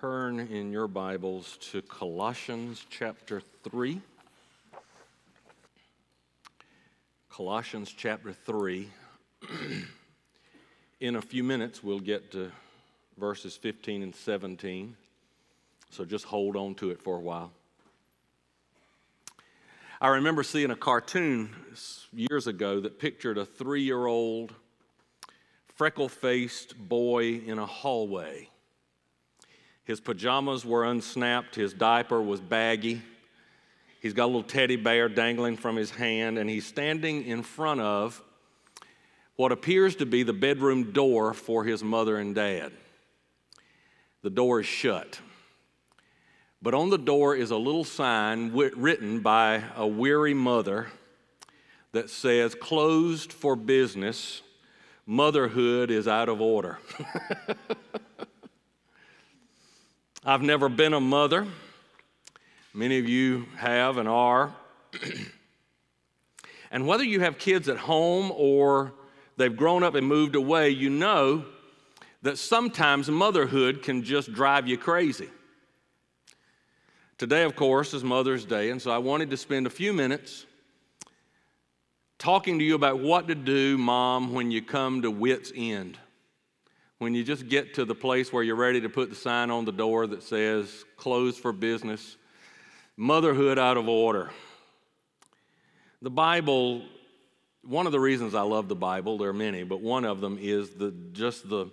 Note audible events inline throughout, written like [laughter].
turn in your Bibles to Colossians chapter 3. Colossians chapter 3. [clears throat] in a few minutes, we'll get to verses 15 and 17. So just hold on to it for a while. I remember seeing a cartoon years ago that pictured a three year old, freckle faced boy in a hallway his pajamas were unsnapped, his diaper was baggy. He's got a little teddy bear dangling from his hand, and he's standing in front of what appears to be the bedroom door for his mother and dad. The door is shut. But on the door is a little sign written by a weary mother that says, Closed for business, motherhood is out of order. [laughs] I've never been a mother. Many of you have and are. [clears throat] and whether you have kids at home or they've grown up and moved away, you know that sometimes motherhood can just drive you crazy. Today, of course, is Mother's Day, and so I wanted to spend a few minutes talking to you about what to do, Mom, when you come to wits' end when you just get to the place where you're ready to put the sign on the door that says closed for business, motherhood out of order. The Bible, one of the reasons I love the Bible, there are many, but one of them is the, just the,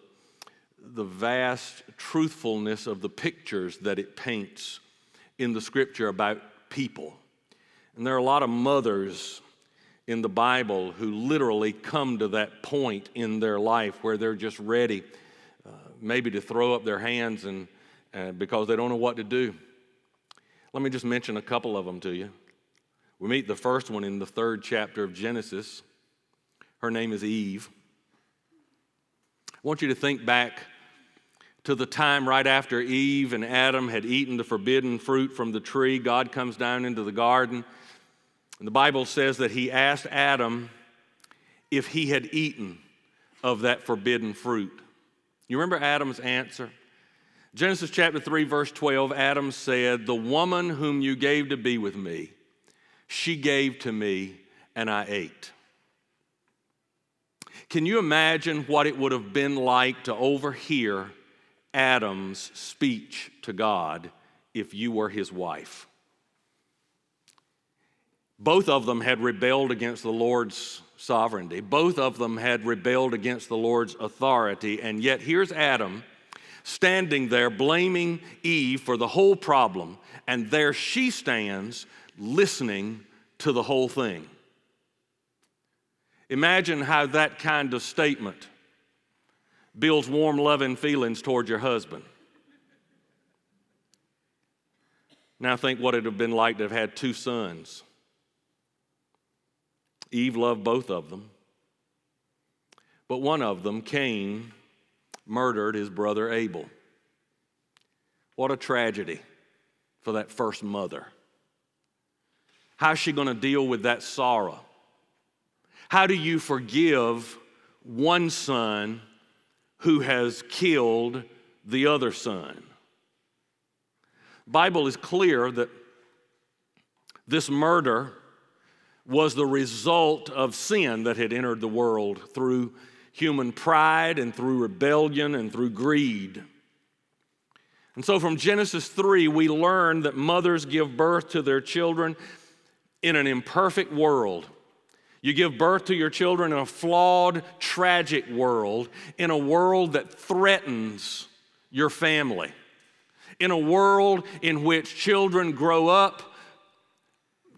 the vast truthfulness of the pictures that it paints in the scripture about people. And there are a lot of mothers in the Bible who literally come to that point in their life where they're just ready, uh, maybe to throw up their hands and uh, because they don't know what to do. Let me just mention a couple of them to you. We meet the first one in the third chapter of Genesis. Her name is Eve. I want you to think back to the time right after Eve and Adam had eaten the forbidden fruit from the tree. God comes down into the garden and the Bible says that he asked Adam if he had eaten of that forbidden fruit. You remember Adam's answer? Genesis chapter 3, verse 12, Adam said, The woman whom you gave to be with me, she gave to me, and I ate. Can you imagine what it would have been like to overhear Adam's speech to God if you were his wife? Both of them had rebelled against the Lord's sovereignty. Both of them had rebelled against the Lord's authority. And yet, here's Adam standing there blaming Eve for the whole problem. And there she stands listening to the whole thing. Imagine how that kind of statement builds warm, loving feelings toward your husband. Now, think what it would have been like to have had two sons Eve loved both of them. But one of them, Cain, murdered his brother Abel. What a tragedy for that first mother. How's she going to deal with that sorrow? How do you forgive one son who has killed the other son? Bible is clear that this murder was the result of sin that had entered the world through human pride and through rebellion and through greed. And so from Genesis 3, we learn that mothers give birth to their children in an imperfect world. You give birth to your children in a flawed, tragic world, in a world that threatens your family, in a world in which children grow up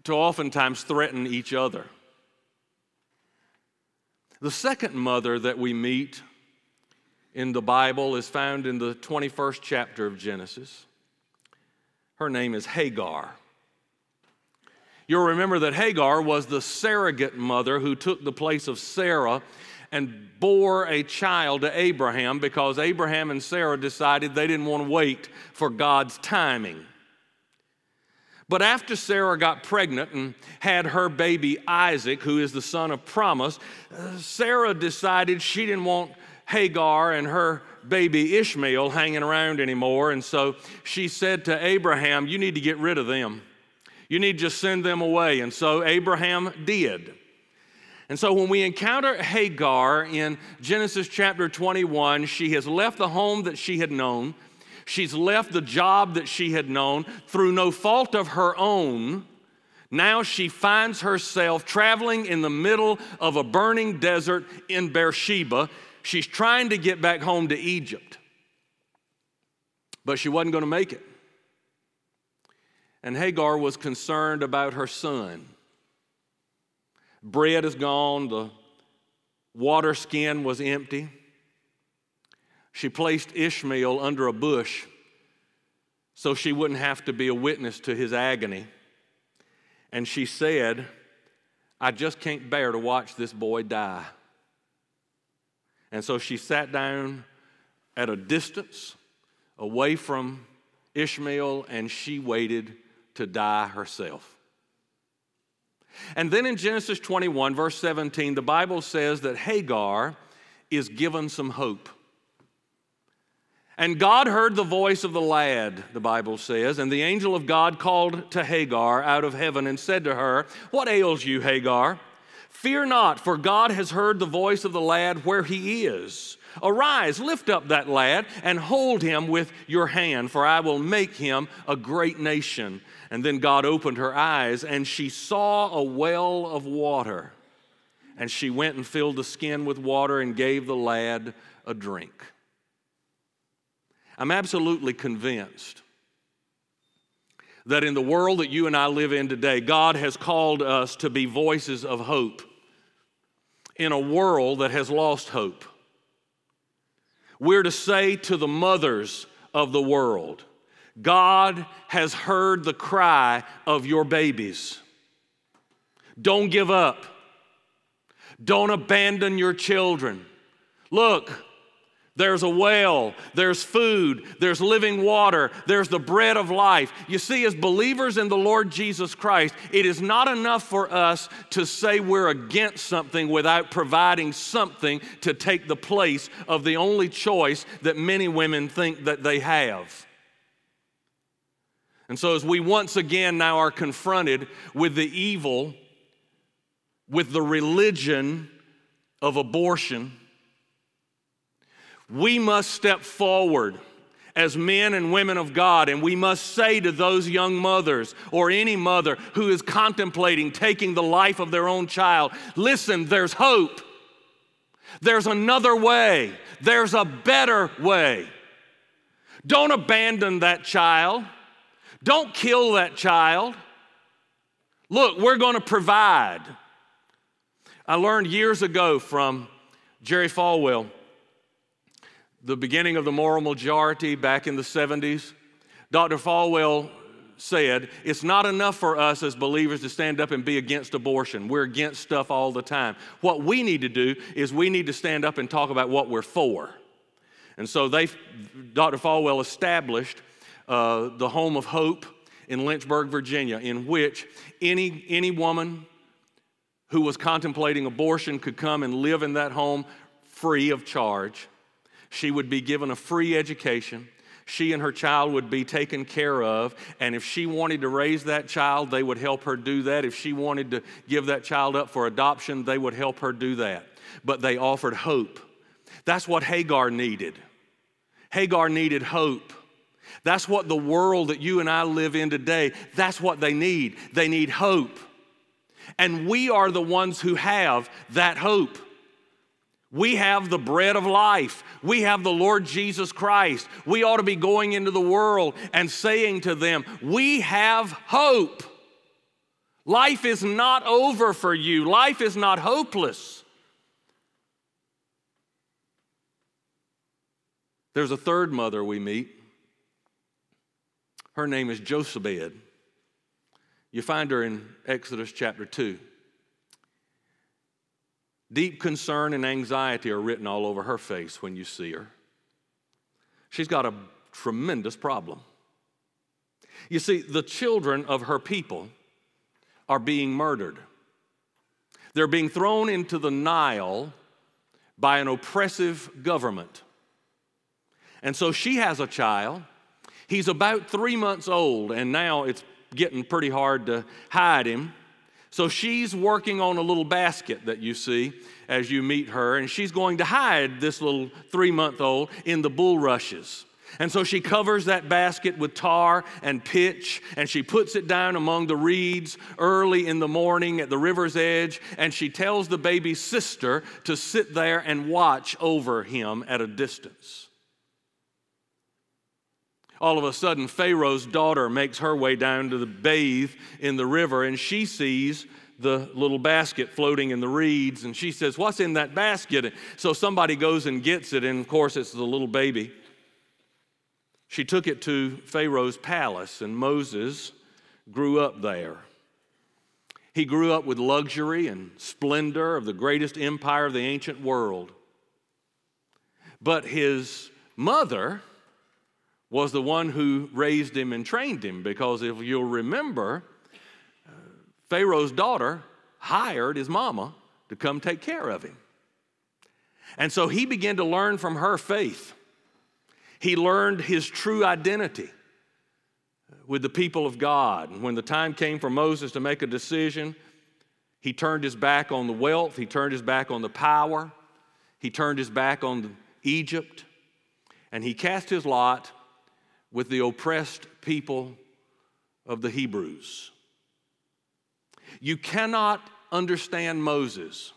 to oftentimes threaten each other. The second mother that we meet in the Bible is found in the 21st chapter of Genesis. Her name is Hagar. You'll remember that Hagar was the surrogate mother who took the place of Sarah and bore a child to Abraham because Abraham and Sarah decided they didn't want to wait for God's timing. But after Sarah got pregnant and had her baby Isaac, who is the son of promise, uh, Sarah decided she didn't want Hagar and her baby Ishmael hanging around anymore. And so she said to Abraham, You need to get rid of them. You need to just send them away. And so Abraham did. And so when we encounter Hagar in Genesis chapter 21, she has left the home that she had known. She's left the job that she had known through no fault of her own. Now she finds herself traveling in the middle of a burning desert in Beersheba. She's trying to get back home to Egypt, but she wasn't going to make it. And Hagar was concerned about her son. Bread is gone, the water skin was empty. She placed Ishmael under a bush so she wouldn't have to be a witness to his agony. And she said, I just can't bear to watch this boy die. And so she sat down at a distance away from Ishmael and she waited to die herself. And then in Genesis 21, verse 17, the Bible says that Hagar is given some hope. And God heard the voice of the lad, the Bible says, and the angel of God called to Hagar out of heaven and said to her, What ails you, Hagar? Fear not, for God has heard the voice of the lad where he is. Arise, lift up that lad, and hold him with your hand, for I will make him a great nation. And then God opened her eyes, and she saw a well of water. And she went and filled the skin with water and gave the lad a drink. I'm absolutely convinced that in the world that you and I live in today, God has called us to be voices of hope in a world that has lost hope. We're to say to the mothers of the world, God has heard the cry of your babies. Don't give up. Don't abandon your children. Look, there's a well, there's food, there's living water, there's the bread of life. You see, as believers in the Lord Jesus Christ, it is not enough for us to say we're against something without providing something to take the place of the only choice that many women think that they have. And so, as we once again now are confronted with the evil, with the religion of abortion, we must step forward as men and women of God, and we must say to those young mothers or any mother who is contemplating taking the life of their own child listen, there's hope. There's another way, there's a better way. Don't abandon that child, don't kill that child. Look, we're going to provide. I learned years ago from Jerry Falwell the beginning of the moral majority back in the 70s, Dr. Falwell said, It's not enough for us as believers to stand up and be against abortion. We're against stuff all the time. What we need to do is we need to stand up and talk about what we're for. And so they, Dr. Falwell established uh, the Home of Hope in Lynchburg, Virginia, in which any, any woman who was contemplating abortion could come and live in that home free of charge. She would be given a free education. She and her child would be taken care of. And if she wanted to raise that child, they would help her do that. If she wanted to give that child up for adoption, they would help her do that. But they offered hope. That's what Hagar needed. Hagar needed hope. That's what the world that you and I live in today, that's what they need. They need hope. And we are the ones who have that hope. We have the bread of life. We have the Lord Jesus Christ. We ought to be going into the world and saying to them, We have hope. Life is not over for you, life is not hopeless. There's a third mother we meet. Her name is Jochebed. You find her in Exodus chapter 2. Deep concern and anxiety are written all over her face when you see her. She's got a tremendous problem. You see, the children of her people are being murdered. They're being thrown into the Nile by an oppressive government. And so she has a child. He's about three months old, and now it's getting pretty hard to hide him. So she's working on a little basket that you see as you meet her, and she's going to hide this little three month old in the bulrushes. And so she covers that basket with tar and pitch, and she puts it down among the reeds early in the morning at the river's edge, and she tells the baby's sister to sit there and watch over him at a distance. All of a sudden, Pharaoh's daughter makes her way down to the bathe in the river, and she sees the little basket floating in the reeds, and she says, What's in that basket? So somebody goes and gets it, and of course, it's the little baby. She took it to Pharaoh's palace, and Moses grew up there. He grew up with luxury and splendor of the greatest empire of the ancient world. But his mother, was the one who raised him and trained him. Because if you'll remember, uh, Pharaoh's daughter hired his mama to come take care of him. And so he began to learn from her faith. He learned his true identity with the people of God. And when the time came for Moses to make a decision, he turned his back on the wealth, he turned his back on the power, he turned his back on Egypt, and he cast his lot with the oppressed people of the Hebrews. You cannot understand Moses.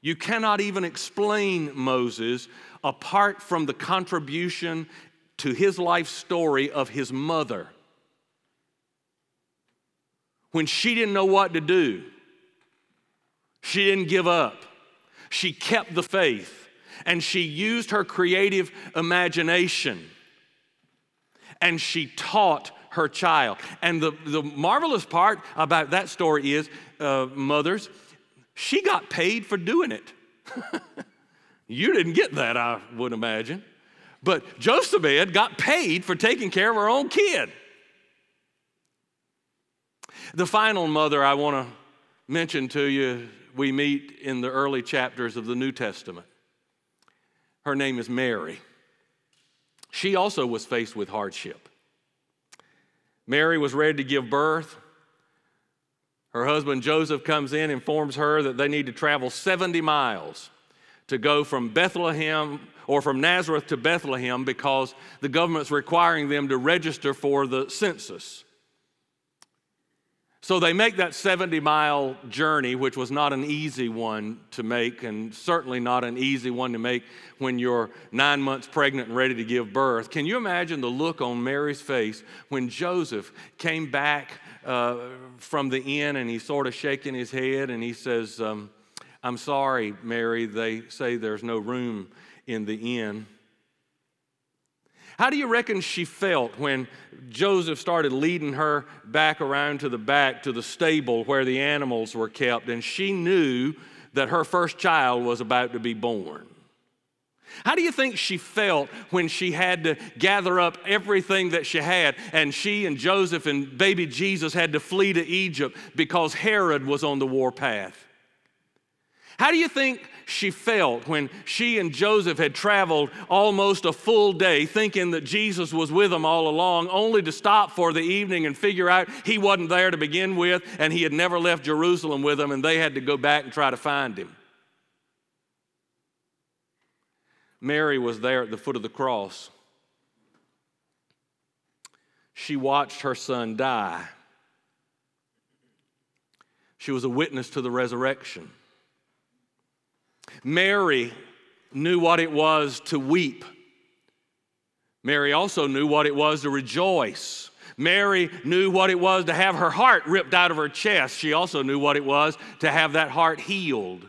You cannot even explain Moses apart from the contribution to his life story of his mother. When she didn't know what to do, she didn't give up. She kept the faith and she used her creative imagination and she taught her child. And the, the marvelous part about that story is, uh, mothers, she got paid for doing it. [laughs] you didn't get that, I would imagine. But Jochebed got paid for taking care of her own kid. The final mother I want to mention to you, we meet in the early chapters of the New Testament. Her name is Mary. She also was faced with hardship. Mary was ready to give birth. Her husband Joseph comes in, informs her that they need to travel 70 miles to go from Bethlehem or from Nazareth to Bethlehem because the government's requiring them to register for the census. So they make that 70 mile journey, which was not an easy one to make, and certainly not an easy one to make when you're nine months pregnant and ready to give birth. Can you imagine the look on Mary's face when Joseph came back uh, from the inn and he's sort of shaking his head and he says, um, I'm sorry, Mary, they say there's no room in the inn. How do you reckon she felt when Joseph started leading her back around to the back to the stable where the animals were kept, and she knew that her first child was about to be born? How do you think she felt when she had to gather up everything that she had and she and Joseph and baby Jesus had to flee to Egypt because Herod was on the warpath? How do you think she felt when she and Joseph had traveled almost a full day thinking that Jesus was with them all along, only to stop for the evening and figure out he wasn't there to begin with and he had never left Jerusalem with them and they had to go back and try to find him? Mary was there at the foot of the cross. She watched her son die. She was a witness to the resurrection. Mary knew what it was to weep. Mary also knew what it was to rejoice. Mary knew what it was to have her heart ripped out of her chest. She also knew what it was to have that heart healed.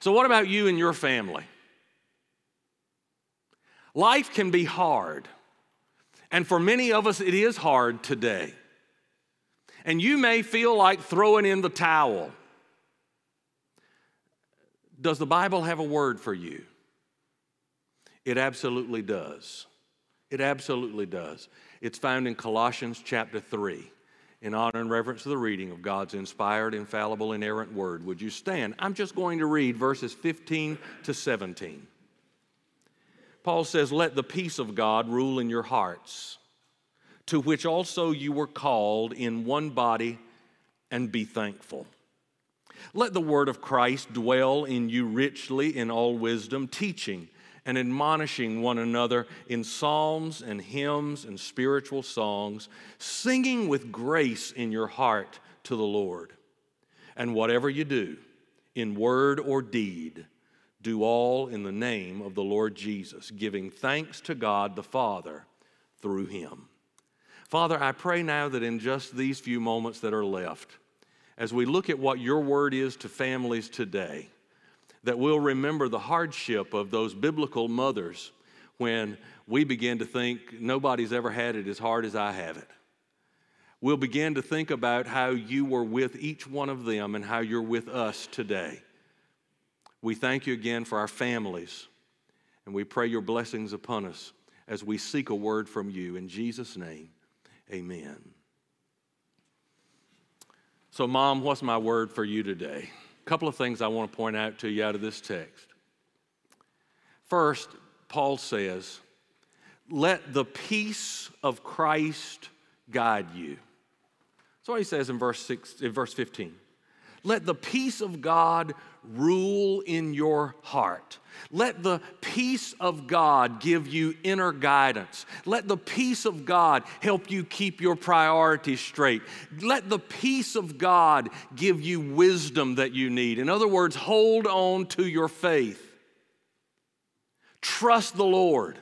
So, what about you and your family? Life can be hard. And for many of us, it is hard today. And you may feel like throwing in the towel. Does the Bible have a word for you? It absolutely does. It absolutely does. It's found in Colossians chapter 3. In honor and reverence to the reading of God's inspired, infallible, inerrant word, would you stand? I'm just going to read verses 15 to 17. Paul says, Let the peace of God rule in your hearts, to which also you were called in one body, and be thankful. Let the word of Christ dwell in you richly in all wisdom, teaching and admonishing one another in psalms and hymns and spiritual songs, singing with grace in your heart to the Lord. And whatever you do, in word or deed, do all in the name of the Lord Jesus, giving thanks to God the Father through him. Father, I pray now that in just these few moments that are left, as we look at what your word is to families today, that we'll remember the hardship of those biblical mothers when we begin to think nobody's ever had it as hard as I have it. We'll begin to think about how you were with each one of them and how you're with us today. We thank you again for our families, and we pray your blessings upon us as we seek a word from you. In Jesus' name, amen. So, Mom, what's my word for you today? A couple of things I want to point out to you out of this text. First, Paul says, Let the peace of Christ guide you. That's what he says in verse, six, in verse 15. Let the peace of God rule in your heart. Let the peace of God give you inner guidance. Let the peace of God help you keep your priorities straight. Let the peace of God give you wisdom that you need. In other words, hold on to your faith. Trust the Lord.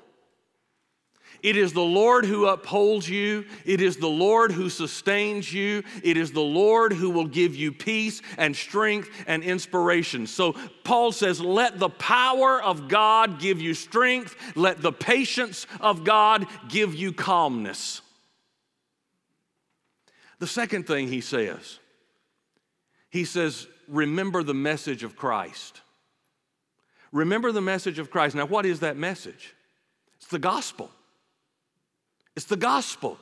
It is the Lord who upholds you. It is the Lord who sustains you. It is the Lord who will give you peace and strength and inspiration. So Paul says, Let the power of God give you strength. Let the patience of God give you calmness. The second thing he says, he says, Remember the message of Christ. Remember the message of Christ. Now, what is that message? It's the gospel. It's the gospel.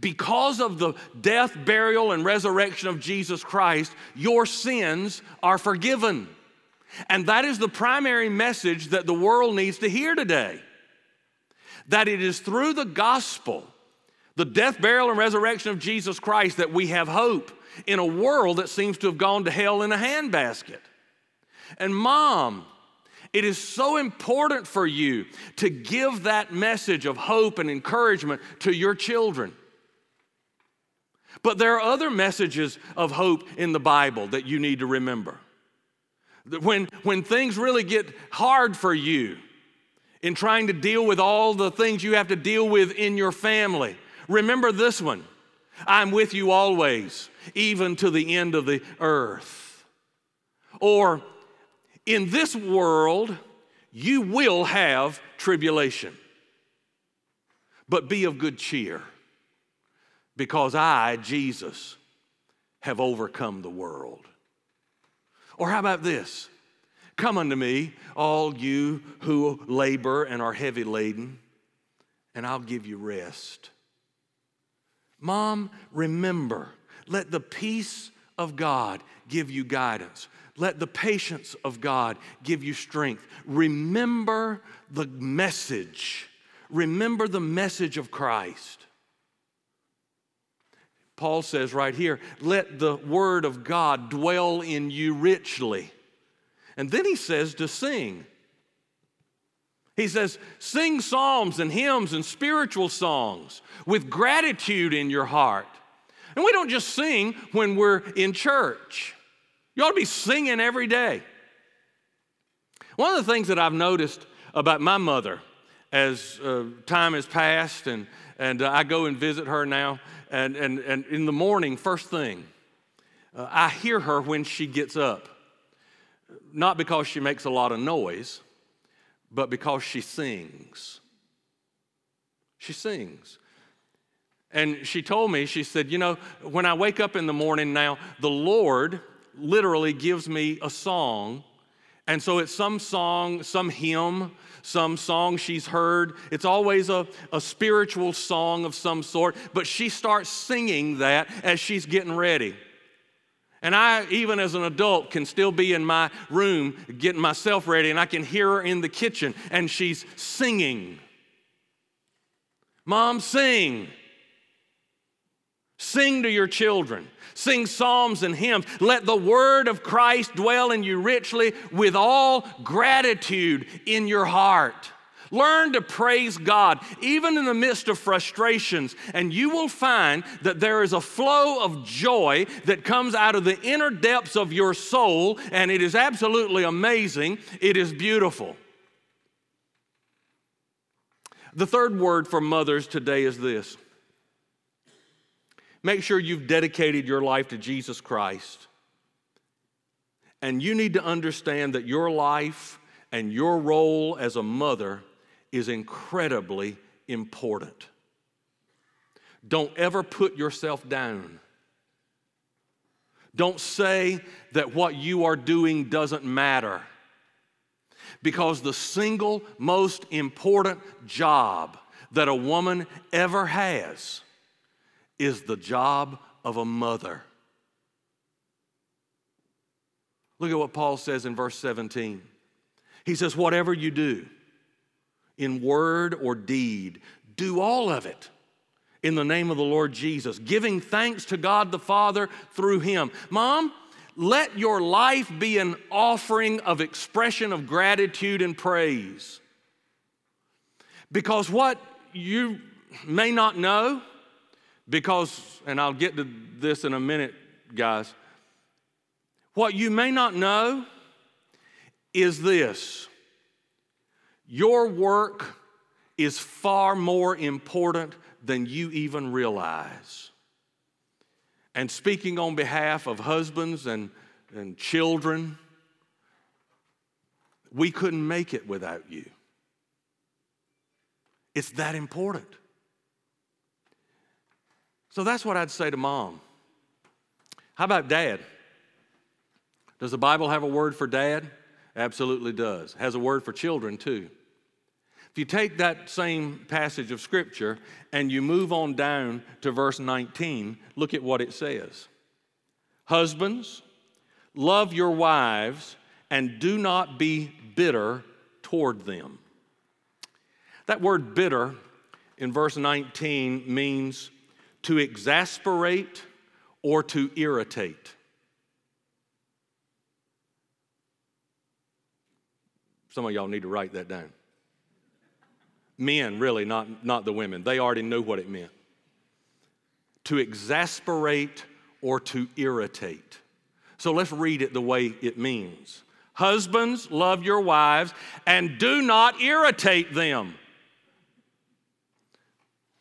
Because of the death, burial, and resurrection of Jesus Christ, your sins are forgiven. And that is the primary message that the world needs to hear today. That it is through the gospel, the death, burial, and resurrection of Jesus Christ, that we have hope in a world that seems to have gone to hell in a handbasket. And, mom, it is so important for you to give that message of hope and encouragement to your children. But there are other messages of hope in the Bible that you need to remember. When, when things really get hard for you in trying to deal with all the things you have to deal with in your family, remember this one I'm with you always, even to the end of the earth. Or in this world, you will have tribulation. But be of good cheer, because I, Jesus, have overcome the world. Or how about this? Come unto me, all you who labor and are heavy laden, and I'll give you rest. Mom, remember, let the peace of God give you guidance. Let the patience of God give you strength. Remember the message. Remember the message of Christ. Paul says right here, let the word of God dwell in you richly. And then he says to sing. He says, sing psalms and hymns and spiritual songs with gratitude in your heart. And we don't just sing when we're in church. You ought to be singing every day. One of the things that I've noticed about my mother as uh, time has passed and, and uh, I go and visit her now, and, and, and in the morning, first thing, uh, I hear her when she gets up. Not because she makes a lot of noise, but because she sings. She sings. And she told me, she said, You know, when I wake up in the morning now, the Lord literally gives me a song. And so it's some song, some hymn, some song she's heard. It's always a, a spiritual song of some sort, but she starts singing that as she's getting ready. And I, even as an adult, can still be in my room getting myself ready, and I can hear her in the kitchen, and she's singing. Mom, sing. Sing to your children. Sing psalms and hymns. Let the word of Christ dwell in you richly with all gratitude in your heart. Learn to praise God, even in the midst of frustrations, and you will find that there is a flow of joy that comes out of the inner depths of your soul, and it is absolutely amazing. It is beautiful. The third word for mothers today is this make sure you've dedicated your life to Jesus Christ. And you need to understand that your life and your role as a mother is incredibly important. Don't ever put yourself down. Don't say that what you are doing doesn't matter. Because the single most important job that a woman ever has is the job of a mother. Look at what Paul says in verse 17. He says, Whatever you do, in word or deed. Do all of it in the name of the Lord Jesus, giving thanks to God the Father through Him. Mom, let your life be an offering of expression of gratitude and praise. Because what you may not know, because, and I'll get to this in a minute, guys, what you may not know is this your work is far more important than you even realize. And speaking on behalf of husbands and, and children, we couldn't make it without you. It's that important. So that's what I'd say to mom. How about dad? Does the Bible have a word for dad? Absolutely does. Has a word for children too. If you take that same passage of Scripture and you move on down to verse 19, look at what it says Husbands, love your wives and do not be bitter toward them. That word bitter in verse 19 means to exasperate or to irritate. Some of y'all need to write that down. Men, really, not, not the women. They already knew what it meant. To exasperate or to irritate. So let's read it the way it means. Husbands, love your wives and do not irritate them.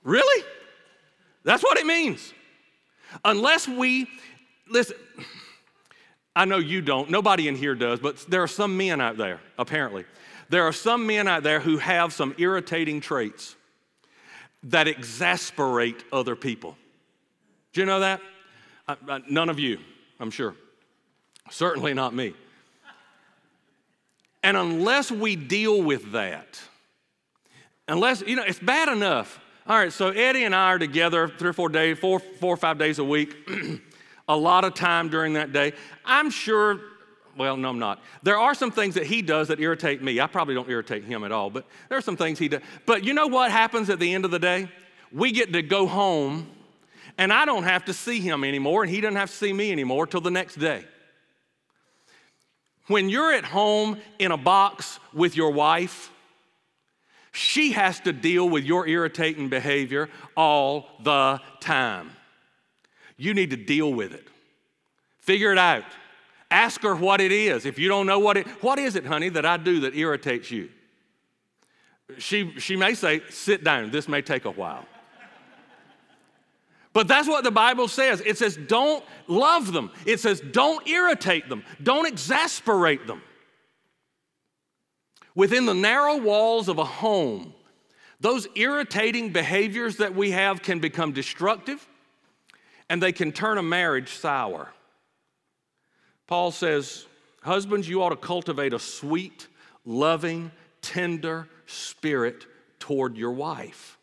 Really? That's what it means. Unless we, listen, I know you don't, nobody in here does, but there are some men out there, apparently. There are some men out there who have some irritating traits that exasperate other people. Do you know that? I, I, none of you, I'm sure. Certainly not me. And unless we deal with that, unless, you know, it's bad enough. All right, so Eddie and I are together three or four days, four, four or five days a week. [clears throat] a lot of time during that day. I'm sure, well, no, I'm not. There are some things that he does that irritate me. I probably don't irritate him at all, but there are some things he does. But you know what happens at the end of the day? We get to go home, and I don't have to see him anymore, and he doesn't have to see me anymore till the next day. When you're at home in a box with your wife, she has to deal with your irritating behavior all the time. You need to deal with it. Figure it out. Ask her what it is. If you don't know what it, what is it, honey, that I do that irritates you? She, she may say, sit down, this may take a while. But that's what the Bible says. It says, don't love them. It says, don't irritate them. Don't exasperate them. Within the narrow walls of a home, those irritating behaviors that we have can become destructive and they can turn a marriage sour. Paul says, Husbands, you ought to cultivate a sweet, loving, tender spirit toward your wife.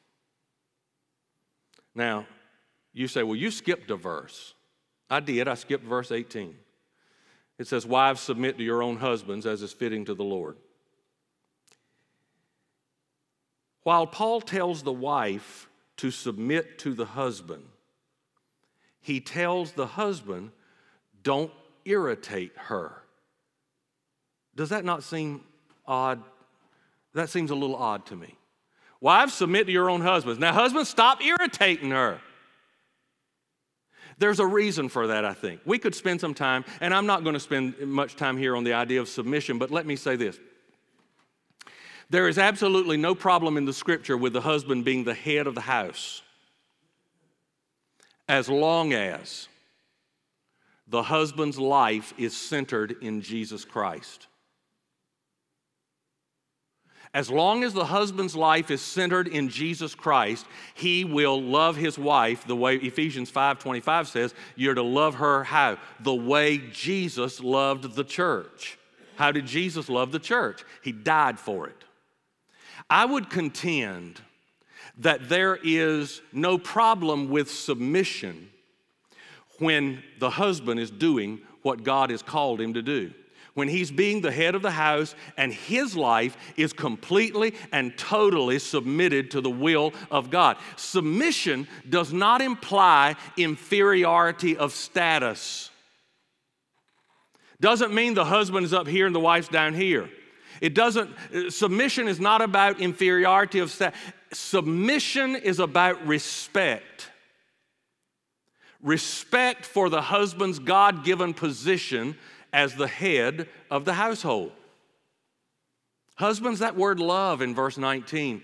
Now, you say, Well, you skipped a verse. I did. I skipped verse 18. It says, Wives, submit to your own husbands as is fitting to the Lord. While Paul tells the wife to submit to the husband, he tells the husband, don't irritate her. Does that not seem odd? That seems a little odd to me. Wives, submit to your own husbands. Now, husbands, stop irritating her. There's a reason for that, I think. We could spend some time, and I'm not going to spend much time here on the idea of submission, but let me say this. There is absolutely no problem in the scripture with the husband being the head of the house as long as the husband's life is centered in Jesus Christ. As long as the husband's life is centered in Jesus Christ, he will love his wife the way Ephesians 5:25 says, you're to love her how? The way Jesus loved the church. How did Jesus love the church? He died for it. I would contend that there is no problem with submission when the husband is doing what God has called him to do when he's being the head of the house and his life is completely and totally submitted to the will of God. Submission does not imply inferiority of status. Doesn't mean the husband is up here and the wife's down here. It doesn't, submission is not about inferiority of status. Submission is about respect. Respect for the husband's God given position as the head of the household. Husbands, that word love in verse 19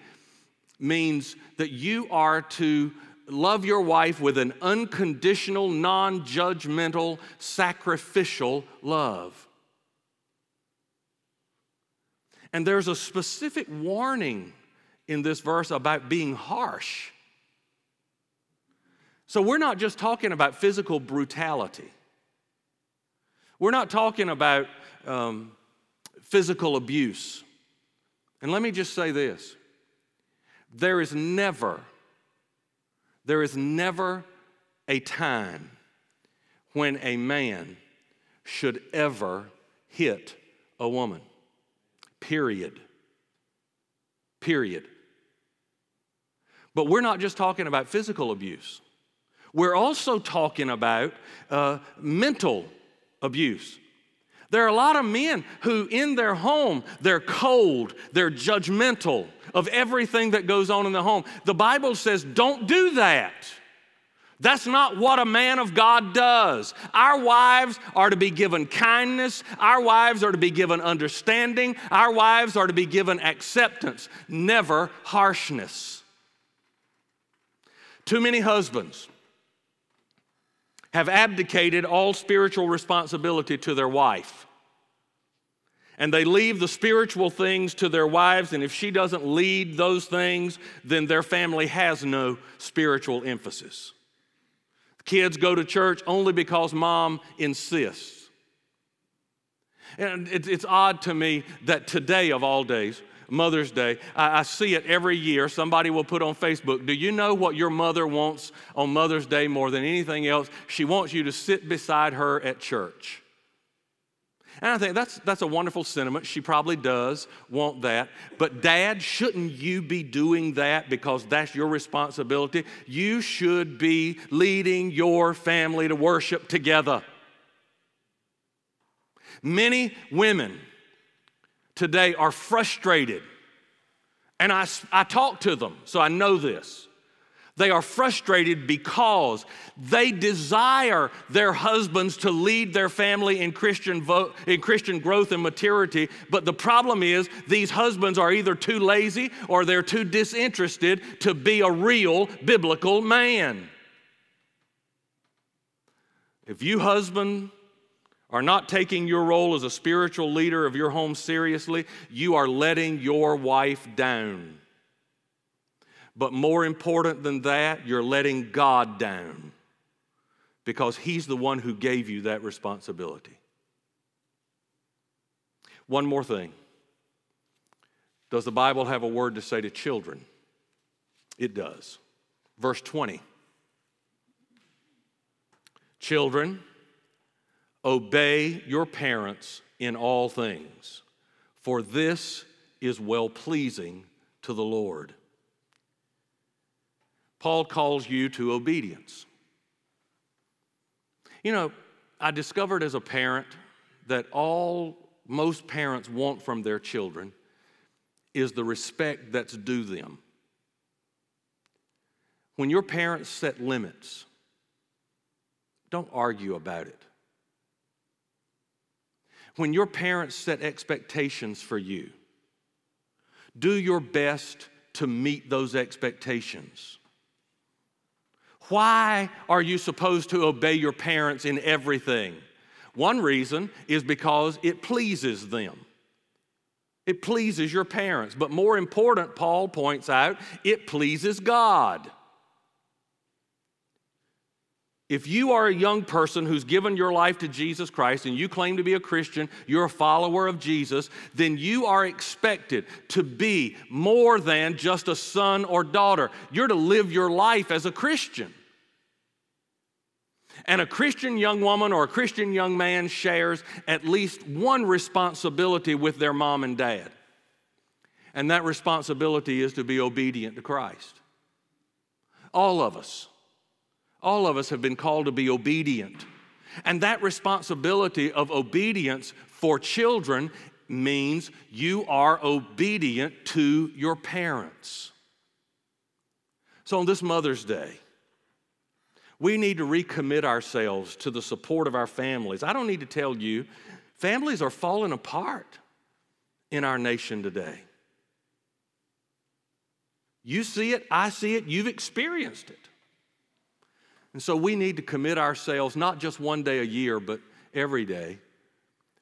means that you are to love your wife with an unconditional, non judgmental, sacrificial love. And there's a specific warning in this verse about being harsh. So we're not just talking about physical brutality. We're not talking about um, physical abuse. And let me just say this there is never, there is never a time when a man should ever hit a woman. Period. Period. But we're not just talking about physical abuse. We're also talking about uh, mental abuse. There are a lot of men who, in their home, they're cold, they're judgmental of everything that goes on in the home. The Bible says, don't do that. That's not what a man of God does. Our wives are to be given kindness. Our wives are to be given understanding. Our wives are to be given acceptance, never harshness. Too many husbands have abdicated all spiritual responsibility to their wife. And they leave the spiritual things to their wives, and if she doesn't lead those things, then their family has no spiritual emphasis. Kids go to church only because mom insists. And it's odd to me that today, of all days, Mother's Day. I, I, see it every year. Somebody will put on Facebook, Do you know what your mother wants on Mother's Day more than anything else? She wants you to sit beside her at church. And I think that's, that's a wonderful sentiment. She probably does want that. But, Dad, shouldn't you be doing that because that's your responsibility? You should be leading your family to worship together. Many women today are frustrated. And I, I talk to them, so I know this. They are frustrated because they desire their husbands to lead their family in Christian, vo- in Christian growth and maturity. But the problem is, these husbands are either too lazy or they're too disinterested to be a real biblical man. If you, husband, are not taking your role as a spiritual leader of your home seriously, you are letting your wife down. But more important than that, you're letting God down because He's the one who gave you that responsibility. One more thing Does the Bible have a word to say to children? It does. Verse 20. Children, obey your parents in all things, for this is well pleasing to the Lord. Paul calls you to obedience. You know, I discovered as a parent that all most parents want from their children is the respect that's due them. When your parents set limits, don't argue about it. When your parents set expectations for you, do your best to meet those expectations. Why are you supposed to obey your parents in everything? One reason is because it pleases them. It pleases your parents. But more important, Paul points out, it pleases God. If you are a young person who's given your life to Jesus Christ and you claim to be a Christian, you're a follower of Jesus, then you are expected to be more than just a son or daughter. You're to live your life as a Christian. And a Christian young woman or a Christian young man shares at least one responsibility with their mom and dad. And that responsibility is to be obedient to Christ. All of us all of us have been called to be obedient. And that responsibility of obedience for children means you are obedient to your parents. So on this Mother's Day, we need to recommit ourselves to the support of our families. I don't need to tell you, families are falling apart in our nation today. You see it, I see it, you've experienced it. And so we need to commit ourselves not just one day a year, but every day.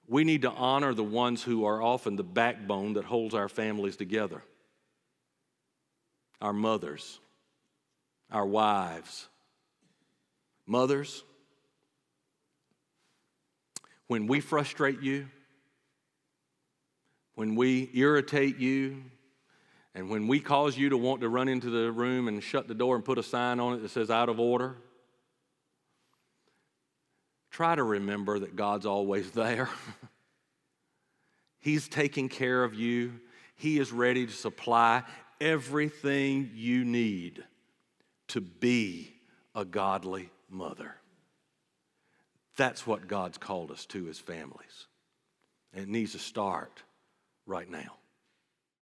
We need to honor the ones who are often the backbone that holds our families together our mothers, our wives. Mothers, when we frustrate you, when we irritate you, and when we cause you to want to run into the room and shut the door and put a sign on it that says out of order, try to remember that God's always there. [laughs] He's taking care of you, He is ready to supply everything you need to be a godly mother. That's what God's called us to as families. And it needs to start right now.